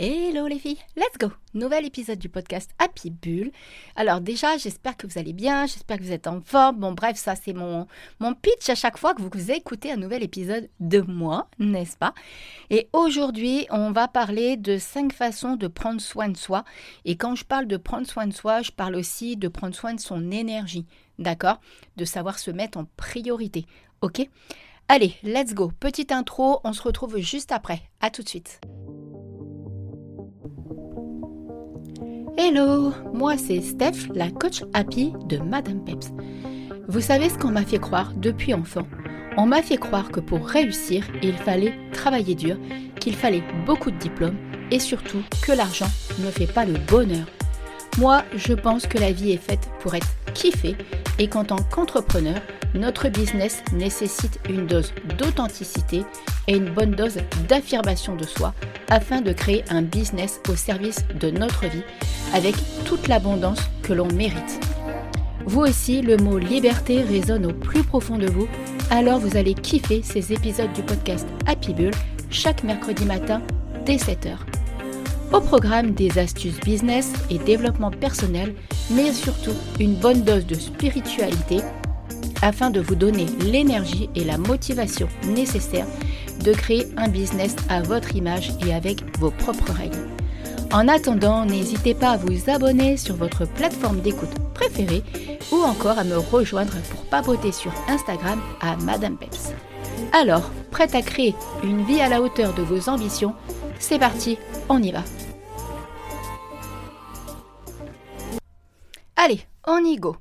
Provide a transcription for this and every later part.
Hello les filles, let's go Nouvel épisode du podcast Happy Bull. Alors déjà, j'espère que vous allez bien, j'espère que vous êtes en forme. Bon bref, ça c'est mon, mon pitch à chaque fois que vous écoutez un nouvel épisode de moi, n'est-ce pas? Et aujourd'hui, on va parler de cinq façons de prendre soin de soi. Et quand je parle de prendre soin de soi, je parle aussi de prendre soin de son énergie, d'accord? De savoir se mettre en priorité, ok? Allez, let's go. Petite intro, on se retrouve juste après. À tout de suite. Hello, moi c'est Steph, la coach happy de Madame Peps. Vous savez ce qu'on m'a fait croire depuis enfant? On m'a fait croire que pour réussir, il fallait travailler dur, qu'il fallait beaucoup de diplômes et surtout que l'argent ne fait pas le bonheur. Moi, je pense que la vie est faite pour être kiffée et qu'en tant qu'entrepreneur, notre business nécessite une dose d'authenticité et une bonne dose d'affirmation de soi afin de créer un business au service de notre vie avec toute l'abondance que l'on mérite. Vous aussi, le mot liberté résonne au plus profond de vous, alors vous allez kiffer ces épisodes du podcast Happy Bull chaque mercredi matin dès 7h. Au programme des astuces business et développement personnel, mais surtout une bonne dose de spiritualité afin de vous donner l'énergie et la motivation nécessaires de créer un business à votre image et avec vos propres règles. En attendant, n'hésitez pas à vous abonner sur votre plateforme d'écoute préférée ou encore à me rejoindre pour papoter sur Instagram à Madame Peps. Alors, prête à créer une vie à la hauteur de vos ambitions? C'est parti, on y va. Allez, on y go.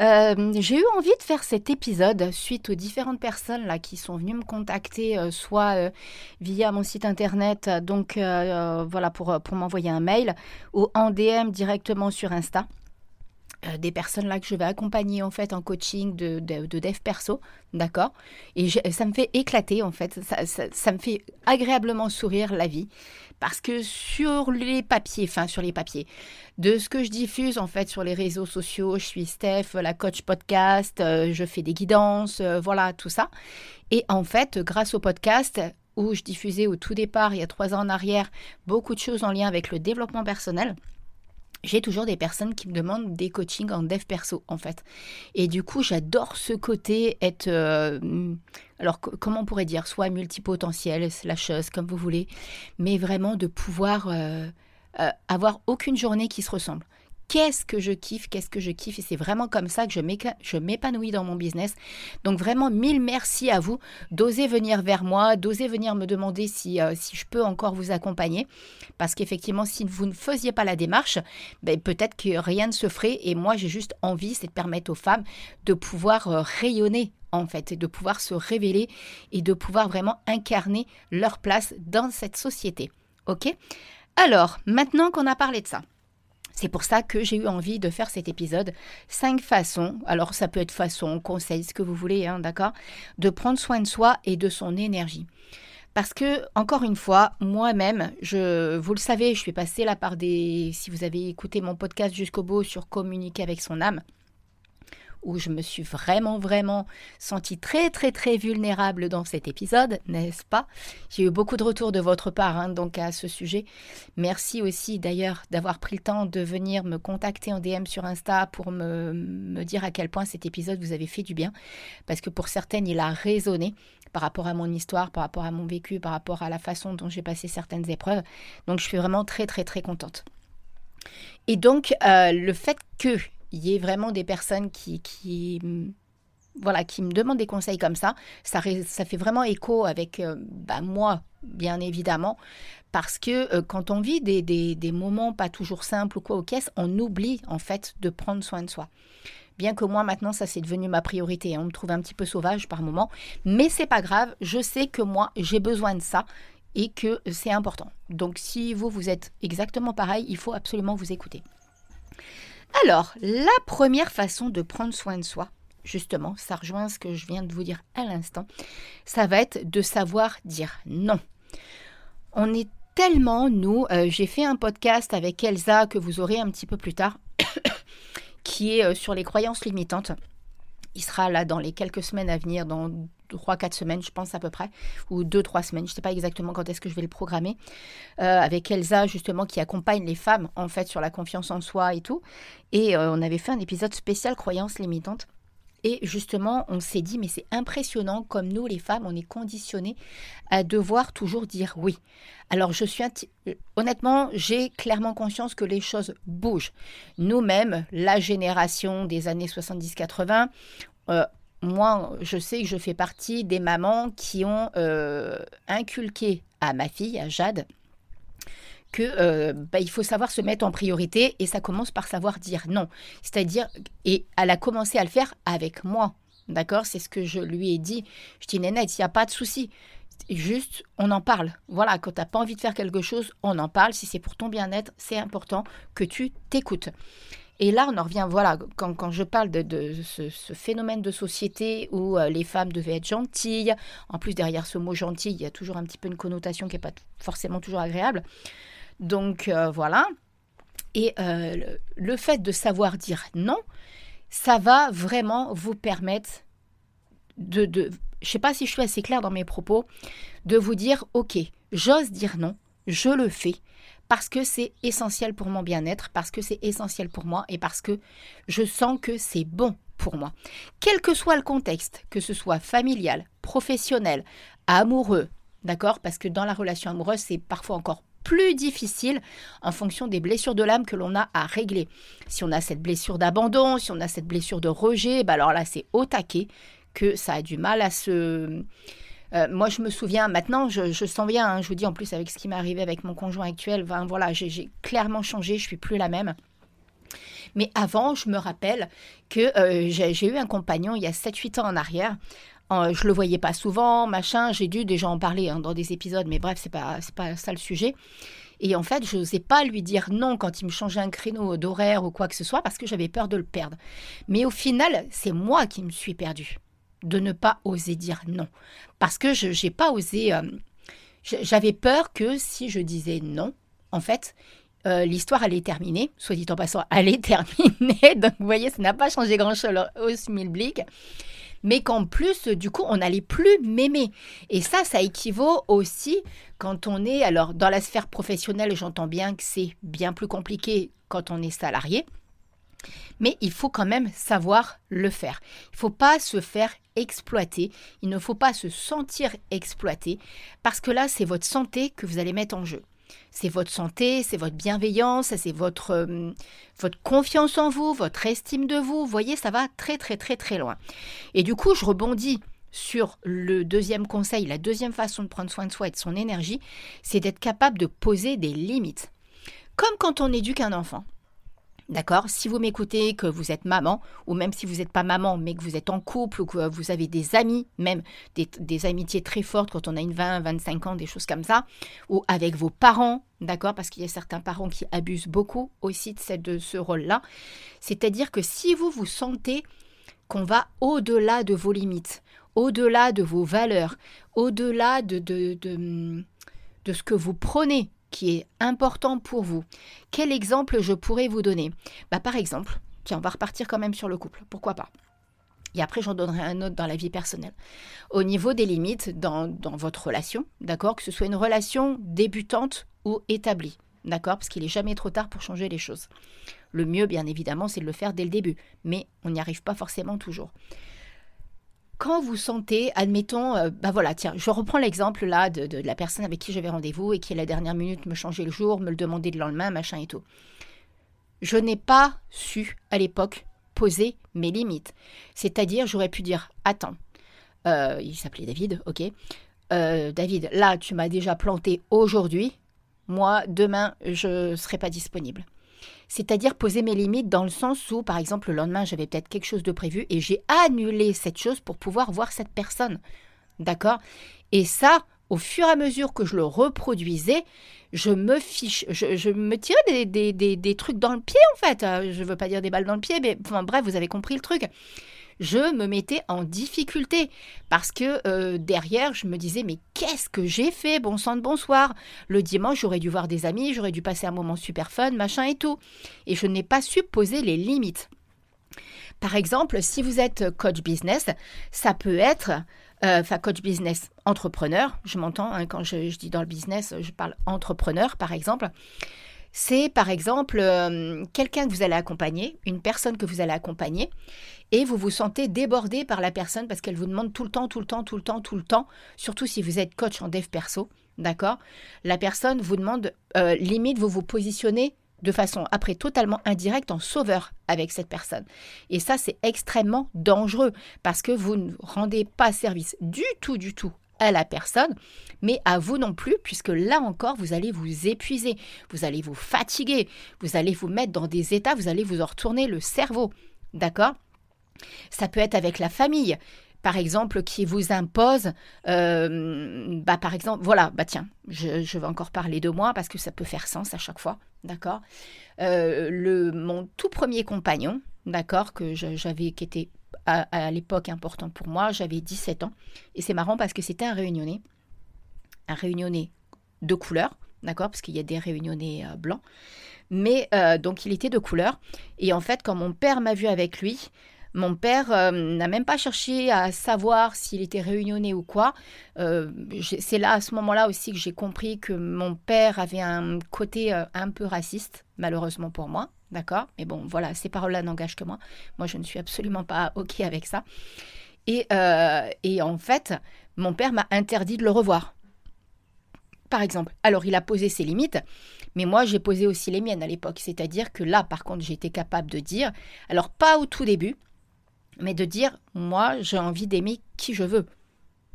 Euh, j'ai eu envie de faire cet épisode suite aux différentes personnes là qui sont venues me contacter, euh, soit euh, via mon site internet, donc voilà pour, pour m'envoyer un mail, ou en DM directement sur Insta. Des personnes là que je vais accompagner en fait en coaching de, de, dev perso, d'accord? Et ça me fait éclater en fait, ça, ça me fait agréablement sourire la vie. Parce que sur les papiers, enfin sur les papiers, de ce que je diffuse en fait sur les réseaux sociaux, je suis Steph, la coach podcast, euh, je fais des guidances, euh, voilà tout ça. Et en fait, grâce au podcast où je diffusais au tout départ, il y a trois ans en arrière, beaucoup de choses en lien avec le développement personnel, j'ai toujours des personnes qui me demandent des coachings en dev perso en fait. Et du coup, j'adore ce côté être euh, alors comment on pourrait dire soit multipotentiel, la chose comme vous voulez, mais vraiment de pouvoir euh, euh, avoir aucune journée qui se ressemble qu'est-ce que je kiffe, qu'est-ce que je kiffe. Et c'est vraiment comme ça que je m'épanouis dans mon business. Donc vraiment, mille merci à vous d'oser venir vers moi, d'oser venir me demander si, euh, je peux encore vous accompagner. Parce qu'effectivement, si vous ne faisiez pas la démarche, ben, peut-être que rien ne se ferait. Et moi, j'ai juste envie, c'est de permettre aux femmes de pouvoir euh, rayonner en fait, et de pouvoir se révéler et de pouvoir vraiment incarner leur place dans cette société. Ok? Alors, maintenant qu'on a parlé de ça, c'est pour ça que j'ai eu envie de faire cet épisode. Cinq façons, alors ça peut être façon, conseil, ce que vous voulez, hein, d'accord, de prendre soin de soi et de son énergie. Parce que, encore une fois, moi-même, je, vous le savez, je suis passée là par des. Si vous avez écouté mon podcast jusqu'au bout sur communiquer avec son âme, où je me suis vraiment, vraiment sentie très, très, très vulnérable dans cet épisode, n'est-ce pas? J'ai eu beaucoup de retours de votre part, hein, donc à ce sujet. Merci aussi d'ailleurs d'avoir pris le temps de venir me contacter en DM sur Insta pour me, dire à quel point cet épisode vous avait fait du bien, parce que pour certaines, il a résonné par rapport à mon histoire, par rapport à mon vécu, par rapport à la façon dont j'ai passé certaines épreuves. Donc je suis vraiment très, très, très contente. Et donc, euh, le fait que il y ait vraiment des personnes qui, voilà, qui me demandent des conseils comme ça, ça, fait vraiment écho avec euh, bah, moi, bien évidemment, parce que euh, quand on vit des, moments pas toujours simples ou quoi aux caisses, on oublie en fait de prendre soin de soi. Bien que moi maintenant ça c'est devenu ma priorité, on me trouve un petit peu sauvage par moment, mais c'est pas grave, je sais que moi j'ai besoin de ça et que c'est important. Donc si vous vous êtes exactement pareil, il faut absolument vous écouter. Alors, la première façon de prendre soin de soi, justement, ça rejoint ce que je viens de vous dire à l'instant, ça va être de savoir dire non. On est tellement, nous, euh, j'ai fait un podcast avec Elsa que vous aurez un petit peu plus tard, qui est euh, sur les croyances limitantes. Il sera là dans les quelques semaines à venir, dans 3-4 semaines, je pense à peu près, ou 2-3 semaines, je ne sais pas exactement quand est-ce que je vais le programmer, euh, avec Elsa justement qui accompagne les femmes en fait sur la confiance en soi et tout. Et euh, on avait fait un épisode spécial croyances limitantes. Et justement, on s'est dit, mais c'est impressionnant comme nous, les femmes, on est conditionnés à devoir toujours dire oui. Alors, je suis honnêtement, j'ai clairement conscience que les choses bougent. Nous-mêmes, la génération des années 70-80, moi, je sais que je fais partie des mamans qui ont euh, inculqué à ma fille, à Jade, que euh, bah, il faut savoir se mettre en priorité et ça commence par savoir dire non. C'est-à-dire, et elle a commencé à le faire avec moi. D'accord? C'est ce que je lui ai dit. Je dis, Nénette, il n'y a pas de souci. Juste, on en parle. Voilà, quand tu n'as pas envie de faire quelque chose, on en parle. Si c'est pour ton bien-être, c'est important que tu t'écoutes. Et là, on en revient, voilà, quand, quand je parle de, ce, phénomène de société où euh, les femmes devaient être gentilles, en plus derrière ce mot gentil, il y a toujours un petit peu une connotation qui n'est pas forcément toujours agréable. Donc euh, voilà. Et euh, le, fait de savoir dire non, ça va vraiment vous permettre de, de je ne sais pas si je suis assez claire dans mes propos, de vous dire, ok, j'ose dire non, je le fais parce que c'est essentiel pour mon bien-être, parce que c'est essentiel pour moi et parce que je sens que c'est bon pour moi. Quel que soit le contexte, que ce soit familial, professionnel, amoureux, d'accord Parce que dans la relation amoureuse, c'est parfois encore plus difficile en fonction des blessures de l'âme que l'on a à régler. Si on a cette blessure d'abandon, si on a cette blessure de rejet, bah alors là, c'est au taquet que ça a du mal à se euh, moi, je me souviens, maintenant, je, sens bien, hein, je vous dis en plus avec ce qui m'est arrivé avec mon conjoint actuel, voilà, j'ai clairement changé, je suis plus la même. Mais avant, je me rappelle que euh, j'ai eu un compagnon il y a 7-8 ans en arrière. Je je le voyais pas souvent, machin. J'ai dû déjà en parler hein, dans des épisodes, mais bref, c'est pas pas ça le sujet. Et en fait, je n'osais pas lui dire non quand il me changeait un créneau d'horaire ou quoi que ce soit parce que j'avais peur de le perdre. Mais au final, c'est moi qui me suis perdue de ne pas oser dire non. Parce que je n'ai pas osé... Euh, j'avais peur que si je disais non, en fait, euh, l'histoire allait terminer. Soit dit en passant, elle est terminée. Donc vous voyez, ça n'a pas changé grand-chose au smilblick. Mais qu'en plus, du coup, on n'allait plus m'aimer. Et ça, ça équivaut aussi quand on est... Alors, dans la sphère professionnelle, j'entends bien que c'est bien plus compliqué quand on est salarié. Mais il faut quand même savoir le faire. Il ne faut pas se faire exploiter, il ne faut pas se sentir exploité, parce que là, c'est votre santé que vous allez mettre en jeu. C'est votre santé, c'est votre bienveillance, c'est votre, euh, votre confiance en vous, votre estime de vous. Vous voyez, ça va très très très très loin. Et du coup, je rebondis sur le deuxième conseil, la deuxième façon de prendre soin de soi et de son énergie, c'est d'être capable de poser des limites. Comme quand on éduque un enfant. D'accord? Si vous m'écoutez, que vous êtes maman, ou même si vous n'êtes pas maman, mais que vous êtes en couple, ou que vous avez des amis, même des, amitiés très fortes quand on a une 20, 25 ans, des choses comme ça, ou avec vos parents, d'accord? Parce qu'il y a certains parents qui abusent beaucoup aussi de, ce rôle-là. C'est-à-dire que si vous vous sentez qu'on va au-delà de vos limites, au-delà de vos valeurs, au-delà de, de, de, de ce que vous prenez qui est important pour vous. Quel exemple je pourrais vous donner? Bah, Par exemple, tiens, on va repartir quand même sur le couple, pourquoi pas? Et après, j'en donnerai un autre dans la vie personnelle. Au niveau des limites dans, dans votre relation, d'accord? Que ce soit une relation débutante ou établie, d'accord? Parce qu'il n'est jamais trop tard pour changer les choses. Le mieux, bien évidemment, c'est de le faire dès le début, mais on n'y arrive pas forcément toujours quand vous sentez, admettons, euh, bah voilà, tiens, je reprends l'exemple là de, la personne avec qui j'avais rendez-vous et qui à la dernière minute me changeait le jour, me le demandait le lendemain, machin et tout. Je n'ai pas su à l'époque poser mes limites. C'est-à-dire, j'aurais pu dire, attends, euh, il s'appelait David, ok. Euh, David, là, tu m'as déjà planté aujourd'hui. Moi, demain, je ne serai pas disponible c'est-à-dire poser mes limites dans le sens où, par exemple, le lendemain, j'avais peut-être quelque chose de prévu et j'ai annulé cette chose pour pouvoir voir cette personne. D'accord? Et ça, au fur et à mesure que je le reproduisais, je me fiche, je, me tirais des, des, trucs dans le pied en fait. Euh, je ne veux pas dire des balles dans le pied, mais enfin, bref, vous avez compris le truc je me mettais en difficulté parce que euh, derrière, je me disais mais qu'est-ce que j'ai fait? Bon sang de bonsoir. Le dimanche, j'aurais dû voir des amis, j'aurais dû passer un moment super fun, machin et tout. Et je n'ai pas su poser les limites. Par exemple, si vous êtes coach business, ça peut être euh, enfin coach business entrepreneur, je m'entends, hein, quand je, dis dans le business, je parle entrepreneur par exemple, c'est par exemple euh, quelqu'un que vous allez accompagner, une personne que vous allez accompagner, et vous vous sentez débordé par la personne parce qu'elle vous demande tout le temps, tout le temps, tout le temps, tout le temps, surtout si vous êtes coach en dev perso, d'accord? La personne vous demande, euh, limite, vous vous positionnez de façon après totalement indirecte en sauveur avec cette personne. Et ça, c'est extrêmement dangereux parce que vous ne rendez pas service du tout, du tout à la personne, mais à vous non plus, puisque là encore, vous allez vous épuiser, vous allez vous fatiguer, vous allez vous mettre dans des états, vous allez vous en retourner le cerveau. D'accord? Ça peut être avec la famille par exemple, qui vous impose, euh, bah, par exemple, voilà, bah tiens, je, vais encore parler de moi parce que ça peut faire sens à chaque fois, d'accord? Euh, Mon tout premier compagnon, d'accord, que j'avais, qui était à, l'époque important pour moi, j'avais 17 ans, et c'est marrant parce que c'était un réunionnais, un réunionnais de couleur, d'accord, parce qu'il y a des réunionnais euh, blancs, mais donc il était de couleur, et en fait, quand mon père m'a vu avec lui, mon père euh, n'a même pas cherché à savoir s'il était réunionnais ou quoi. Euh, c'est là, à ce moment-là aussi, que j'ai compris que mon père avait un côté euh, un peu raciste, malheureusement pour moi. D'accord? Mais bon, voilà, ces paroles-là n'engagent que moi. Moi, je ne suis absolument pas OK avec ça. Et, et en fait, mon père m'a interdit de le revoir. Par exemple. Alors, il a posé ses limites. Mais moi, j'ai posé aussi les miennes à l'époque. C'est-à-dire que là, par contre, j'étais capable de dire, alors pas au tout début, mais de dire, moi, j'ai envie d'aimer qui je veux.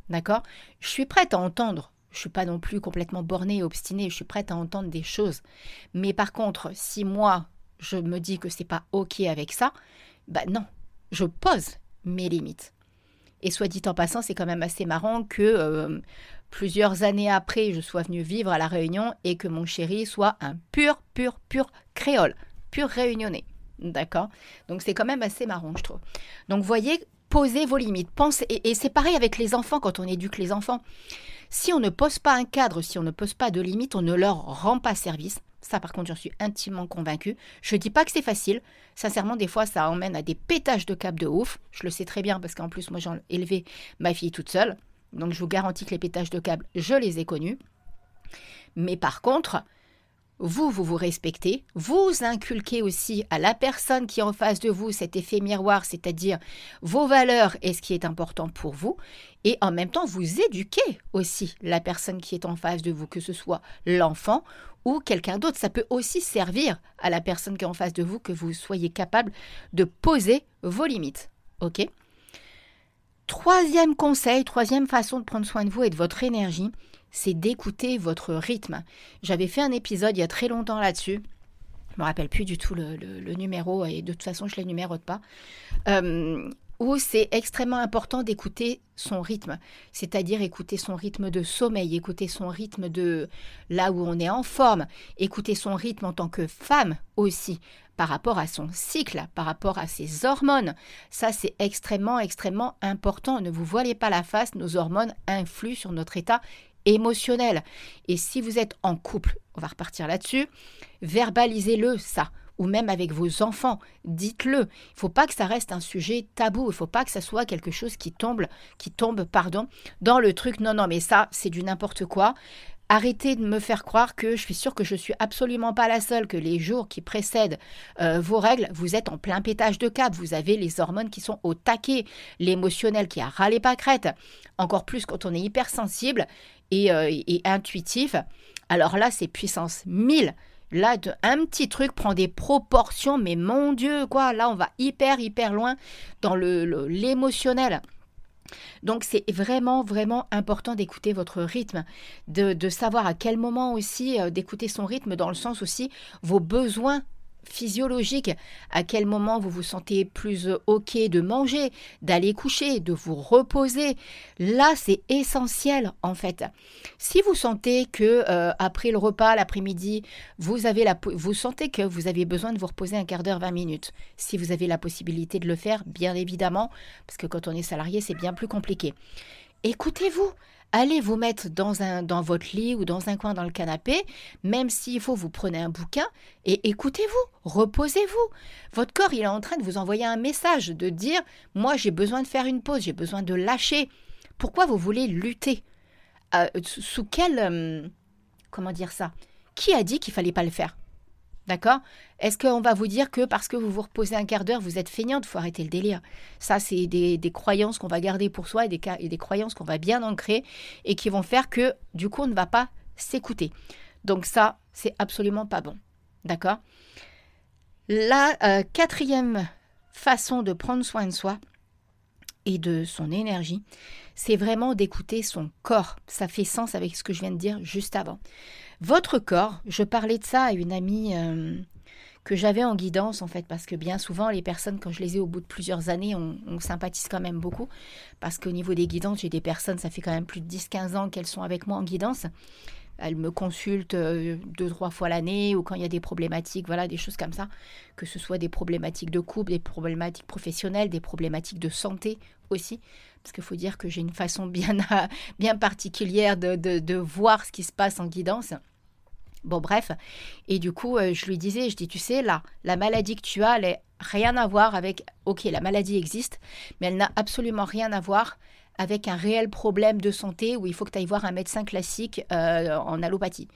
D'accord? Je suis prête à entendre. Je suis pas non plus complètement bornée et obstinée. Je suis prête à entendre des choses. Mais par contre, si moi, je me dis que c'est pas OK avec ça, bah non, je pose mes limites. Et soit dit en passant, c'est quand même assez marrant que euh, plusieurs années après, je sois venue vivre à La Réunion et que mon chéri soit un pur, pur, pur créole, pur réunionnais. D'accord? Donc c'est quand même assez marrant, je trouve. Donc voyez, posez vos limites. Pensez, et, c'est pareil avec les enfants quand on éduque les enfants. Si on ne pose pas un cadre, si on ne pose pas de limites, on ne leur rend pas service. Ça, par contre, j'en suis intimement convaincue. Je ne dis pas que c'est facile. Sincèrement, des fois, ça emmène à des pétages de câble de ouf. Je le sais très bien parce qu'en plus, moi, j'ai élevé ma fille toute seule. Donc, je vous garantis que les pétages de câble, je les ai connus. Mais par contre, vous, vous vous respectez, vous inculquez aussi à la personne qui est en face de vous cet effet miroir, c'est-à-dire vos valeurs et ce qui est important pour vous, et en même temps, vous éduquez aussi la personne qui est en face de vous, que ce soit l'enfant ou quelqu'un d'autre. Ça peut aussi servir à la personne qui est en face de vous que vous soyez capable de poser vos limites. OK? Troisième conseil, troisième façon de prendre soin de vous et de votre énergie, c'est d'écouter votre rythme. J'avais fait un épisode il y a très longtemps là-dessus. Je me rappelle plus du tout le, numéro et de toute façon je ne les numérote pas. Euh, où c'est extrêmement important d'écouter son rythme, c'est-à-dire écouter son rythme de sommeil, écouter son rythme de là où on est en forme, écouter son rythme en tant que femme aussi, par rapport à son cycle, par rapport à ses hormones. Ça, c'est extrêmement, extrêmement important. Ne vous voilez pas la face, nos hormones influent sur notre état émotionnel. Et si vous êtes en couple, on va repartir là-dessus, verbalisez-le ça ou même avec vos enfants, dites-le. Il ne faut pas que ça reste un sujet tabou, il ne faut pas que ça soit quelque chose qui tombe, qui tombe, pardon, dans le truc non non mais ça c'est du n'importe quoi. Arrêtez de me faire croire que je suis sûre que je suis absolument pas la seule, que les jours qui précèdent euh, vos règles, vous êtes en plein pétage de câble, vous avez les hormones qui sont au taquet, l'émotionnel qui a râlé pas crête, encore plus quand on est hypersensible et, euh, et intuitif. Alors là, c'est puissance 1000. Là, un petit truc prend des proportions, mais mon Dieu, quoi, là, on va hyper, hyper loin dans l'émotionnel. Donc c'est vraiment vraiment important d'écouter votre rythme, de, savoir à quel moment aussi euh, d'écouter son rythme dans le sens aussi vos besoins physiologique, à quel moment vous vous sentez plus OK de manger, d'aller coucher, de vous reposer? Là, c'est essentiel en fait. Si vous sentez que euh, après le repas l'après-midi, vous avez la vous sentez que vous avez besoin de vous reposer un quart d'heure, 20 minutes. Si vous avez la possibilité de le faire, bien évidemment, parce que quand on est salarié, c'est bien plus compliqué. Écoutez-vous, allez vous mettre dans, un, votre lit ou dans un coin dans le canapé, même s'il faut, vous prenez un bouquin et écoutez-vous, reposez-vous. Votre corps, il est en train de vous envoyer un message, de dire, moi j'ai besoin de faire une pause, j'ai besoin de lâcher. Pourquoi vous voulez lutter? Euh, Sous quel... Euh, comment dire ça? Qui a dit qu'il fallait pas le faire? D'accord? Est-ce qu'on va vous dire que parce que vous vous reposez un quart d'heure, vous êtes feignante Il faut arrêter le délire? Ça, c'est des, croyances qu'on va garder pour soi et des, et des croyances qu'on va bien ancrer et qui vont faire que, du coup, on ne va pas s'écouter. Donc ça, c'est absolument pas bon. D'accord? La euh, quatrième façon de prendre soin de soi et de son énergie, c'est vraiment d'écouter son corps. Ça fait sens avec ce que je viens de dire juste avant. Votre corps, je parlais de ça à une amie euh, que j'avais en guidance en fait, parce que bien souvent les personnes, quand je les ai au bout de plusieurs années, on, on sympathise quand même beaucoup, parce qu'au niveau des guidances, j'ai des personnes, ça fait quand même plus de 10-15 ans qu'elles sont avec moi en guidance. Elle me consulte euh, deux, trois fois l'année ou quand il y a des problématiques, voilà, des choses comme ça. Que ce soit des problématiques de couple, des problématiques professionnelles, des problématiques de santé aussi. Parce qu'il faut dire que j'ai une façon bien, bien particulière de, de, voir ce qui se passe en guidance. Bon, bref. Et du coup, euh, je lui disais, je dis, tu sais, là, la maladie que tu as, elle n'a rien à voir avec. Ok, la maladie existe, mais elle n'a absolument rien à voir avec un réel problème de santé où il faut que tu ailles voir un médecin classique euh, en allopathie.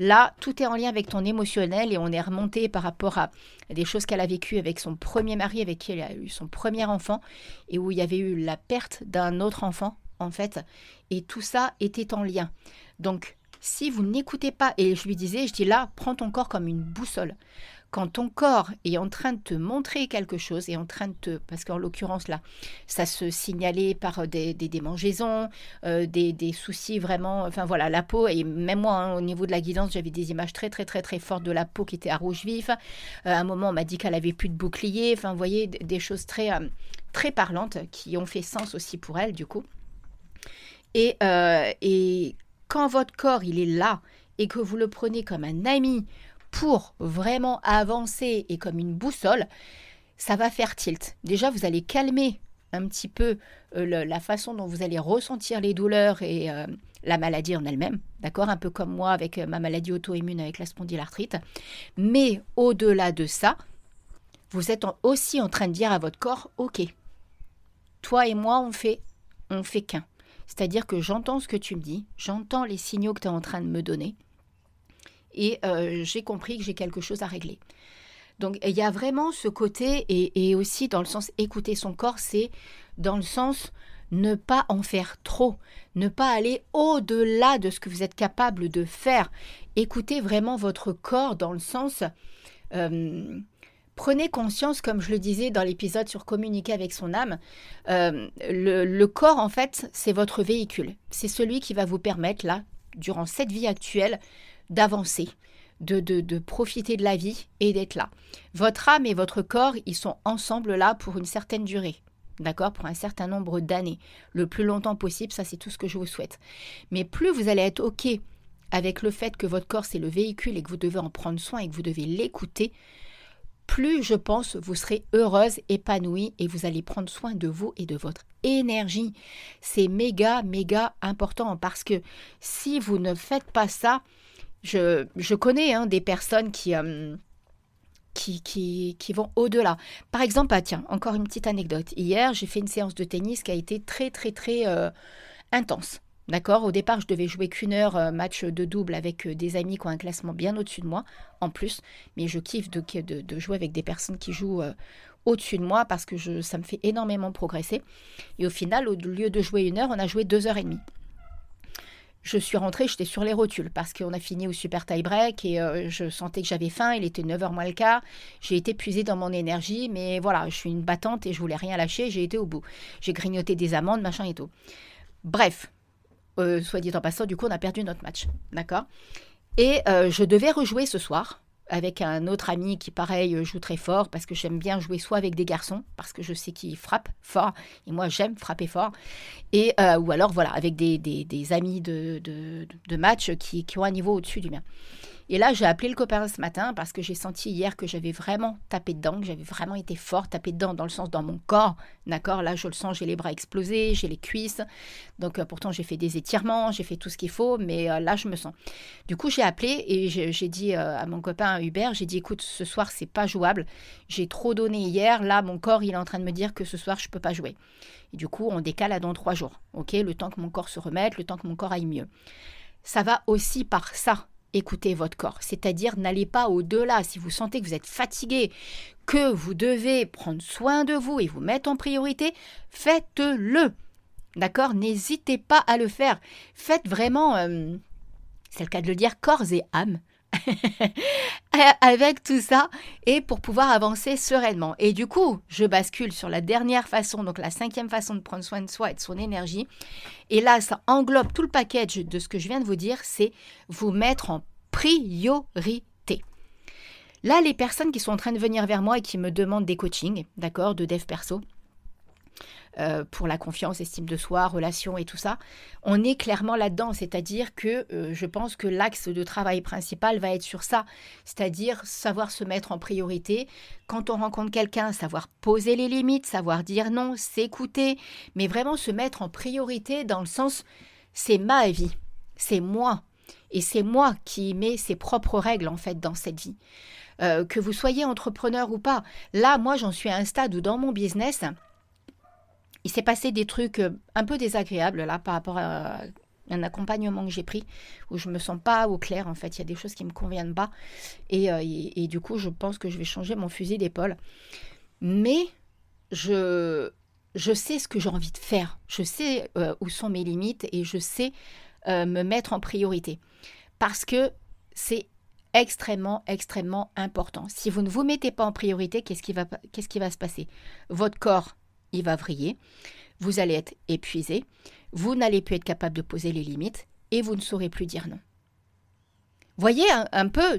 Là, tout est en lien avec ton émotionnel et on est remonté par rapport à des choses qu'elle a vécues avec son premier mari, avec qui elle a eu son premier enfant, et où il y avait eu la perte d'un autre enfant, en fait. Et tout ça était en lien. Donc, si vous n'écoutez pas, et je lui disais, je dis là, prends ton corps comme une boussole quand ton corps est en train de te montrer quelque chose, est en train de te... Parce qu'en l'occurrence, là, ça se signalait par euh, des, démangeaisons, euh, des, soucis vraiment... Enfin voilà, la peau, et même moi, hein, au niveau de la guidance, j'avais des images très très très très fortes de la peau qui était à rouge vif. Euh, à un moment, on m'a dit qu'elle avait plus de bouclier. Enfin, vous voyez, des choses très, très parlantes qui ont fait sens aussi pour elle, du coup. Et, et quand votre corps, il est là, et que vous le prenez comme un ami, pour vraiment avancer et comme une boussole, ça va faire tilt. Déjà, vous allez calmer un petit peu euh, la façon dont vous allez ressentir les douleurs et euh, la maladie en elle-même, d'accord? Un peu comme moi avec euh, ma maladie auto-immune avec la spondylarthrite. Mais au-delà de ça, vous êtes aussi en train de dire à votre corps, ok, toi et moi, on fait, on fait qu'un. C'est-à-dire que j'entends ce que tu me dis, j'entends les signaux que tu es en train de me donner, et euh, j'ai compris que j'ai quelque chose à régler. Donc il y a vraiment ce côté, et, aussi dans le sens écouter son corps, c'est dans le sens ne pas en faire trop, ne pas aller au-delà de ce que vous êtes capable de faire. Écoutez vraiment votre corps dans le sens... Euh, prenez conscience, comme je le disais dans l'épisode sur communiquer avec son âme, euh, le, le, corps, en fait, c'est votre véhicule. C'est celui qui va vous permettre, là, durant cette vie actuelle, d'avancer, de, profiter de la vie et d'être là. Votre âme et votre corps, ils sont ensemble là pour une certaine durée. D'accord Pour un certain nombre d'années. Le plus longtemps possible, ça c'est tout ce que je vous souhaite. Mais plus vous allez être OK avec le fait que votre corps c'est le véhicule et que vous devez en prendre soin et que vous devez l'écouter, plus je pense vous serez heureuse, épanouie et vous allez prendre soin de vous et de votre énergie. C'est méga, méga important parce que si vous ne faites pas ça, je, connais hein, des personnes euh, qui, qui, qui, vont au-delà. Par exemple, ah, tiens, encore une petite anecdote. Hier, j'ai fait une séance de tennis qui a été très, très, très euh, intense. D'accord? Au départ, je devais jouer qu'une heure euh, match de double avec des amis qui ont un classement bien au-dessus de moi, en plus. Mais je kiffe de, de, jouer avec des personnes qui jouent au-dessus de moi parce que ça me fait énormément progresser. Et au final, au lieu de jouer une heure, on a joué deux heures et demie je suis rentrée, j'étais sur les rotules parce qu'on a fini au super tie break et euh, je sentais que j'avais faim. Il était 9h moins le quart. J'ai été puisée dans mon énergie, mais voilà, je suis une battante et je voulais rien lâcher. J'ai été au bout. J'ai grignoté des amandes, machin et tout. Bref, euh, soit dit en passant, du coup, on a perdu notre match. D'accord? Et euh, je devais rejouer ce soir avec un autre ami qui, pareil, joue très fort parce que j'aime bien jouer soit avec des garçons parce que je sais qu'ils frappent fort et moi j'aime frapper fort, et euh, ou alors voilà avec des, des, amis de, de, match qui, qui, ont un niveau au-dessus du mien. Et là, j'ai appelé le copain ce matin parce que j'ai senti hier que j'avais vraiment tapé dedans, que j'avais vraiment été fort, tapé dedans dans le sens dans mon corps. D'accord Là, je le sens, j'ai les bras explosés, j'ai les cuisses. Donc, euh, pourtant, j'ai fait des étirements, j'ai fait tout ce qu'il faut, mais euh, là, je me sens. Du coup, j'ai appelé et j'ai dit euh, à mon copain Hubert, j'ai dit, écoute, ce soir, c'est pas jouable. J'ai trop donné hier. Là, mon corps, il est en train de me dire que ce soir, je peux pas jouer. Et du coup, on décale à dans trois jours. OK Le temps que mon corps se remette, le temps que mon corps aille mieux. Ça va aussi par ça écoutez votre corps. C'est-à-dire, n'allez pas au-delà. Si vous sentez que vous êtes fatigué, que vous devez prendre soin de vous et vous mettre en priorité, faites-le. D'accord? N'hésitez pas à le faire. Faites vraiment, euh, c'est le cas de le dire, corps et âme. avec tout ça et pour pouvoir avancer sereinement. Et du coup, je bascule sur la dernière façon, donc la cinquième façon de prendre soin de soi et de son énergie. Et là, ça englobe tout le package de ce que je viens de vous dire, c'est vous mettre en priorité. Là, les personnes qui sont en train de venir vers moi et qui me demandent des coachings, d'accord, de dev perso, euh, pour la confiance, estime de soi, relation et tout ça, on est clairement là-dedans. C'est-à-dire que euh, je pense que l'axe de travail principal va être sur ça, c'est-à-dire savoir se mettre en priorité. Quand on rencontre quelqu'un, savoir poser les limites, savoir dire non, s'écouter, mais vraiment se mettre en priorité dans le sens c'est ma vie, c'est moi. Et c'est moi qui mets ses propres règles en fait dans cette vie. Euh, que vous soyez entrepreneur ou pas. Là, moi, j'en suis à un stade où dans mon business, il s'est passé des trucs euh, un peu désagréables là par rapport à un accompagnement que j'ai pris où je me sens pas au clair en fait. Il y a des choses qui me conviennent pas. Et, euh, du coup je pense que je vais changer mon fusil d'épaule. Mais je je sais ce que j'ai envie de faire. Je sais euh, où sont mes limites et je sais me mettre en priorité. Parce que c'est extrêmement extrêmement important. Si vous ne vous mettez pas en priorité qu'est-ce qui va se passer? Votre corps va vriller, vous allez être épuisé, vous n'allez plus être capable de poser les limites et vous ne saurez plus dire non. Voyez un, peu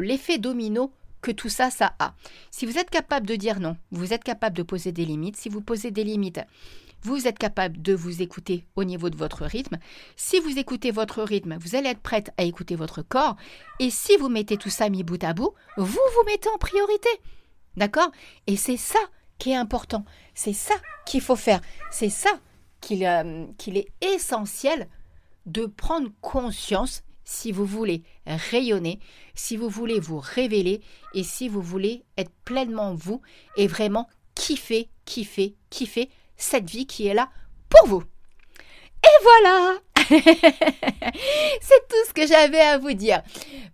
l'effet le, domino que tout ça, ça a. Si vous êtes capable de dire non, vous êtes capable de poser des limites. Si vous posez des limites, vous êtes capable de vous écouter au niveau de votre rythme. Si vous écoutez votre rythme, vous allez être prête à écouter votre corps. Et si vous mettez tout ça mis bout à bout, vous vous mettez en priorité. D'accord? Et c'est ça qui est important. C'est ça qu'il faut faire. C'est ça euh, qu'il est essentiel de prendre conscience si vous voulez rayonner, si vous voulez vous révéler et si vous voulez être pleinement vous et vraiment kiffer, kiffer, kiffer cette vie qui est là pour vous. Et voilà C'est tout ce que j'avais à vous dire.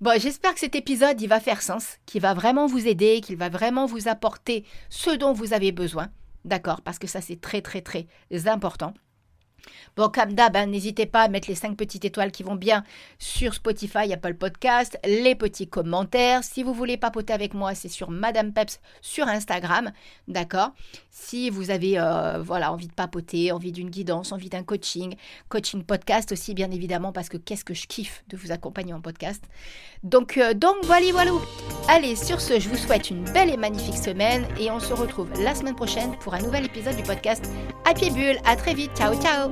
Bon, j'espère que cet épisode, il va faire sens, qu'il va vraiment vous aider, qu'il va vraiment vous apporter ce dont vous avez besoin. D'accord? Parce que ça, c'est très, très, très important. Bon, comme d'hab, hein, n'hésitez pas à mettre les 5 petites étoiles qui vont bien sur Spotify, Apple Podcast, les petits commentaires. Si vous voulez papoter avec moi, c'est sur Madame Peps sur Instagram, d'accord? Si vous avez euh, voilà envie de papoter, envie d'une guidance, envie d'un coaching, coaching podcast aussi bien évidemment parce que qu'est-ce que je kiffe de vous accompagner en podcast. Donc euh, donc voilà voilà. Allez, sur ce, je vous souhaite une belle et magnifique semaine et on se retrouve la semaine prochaine pour un nouvel épisode du podcast Happy Bull. À très vite. Ciao ciao.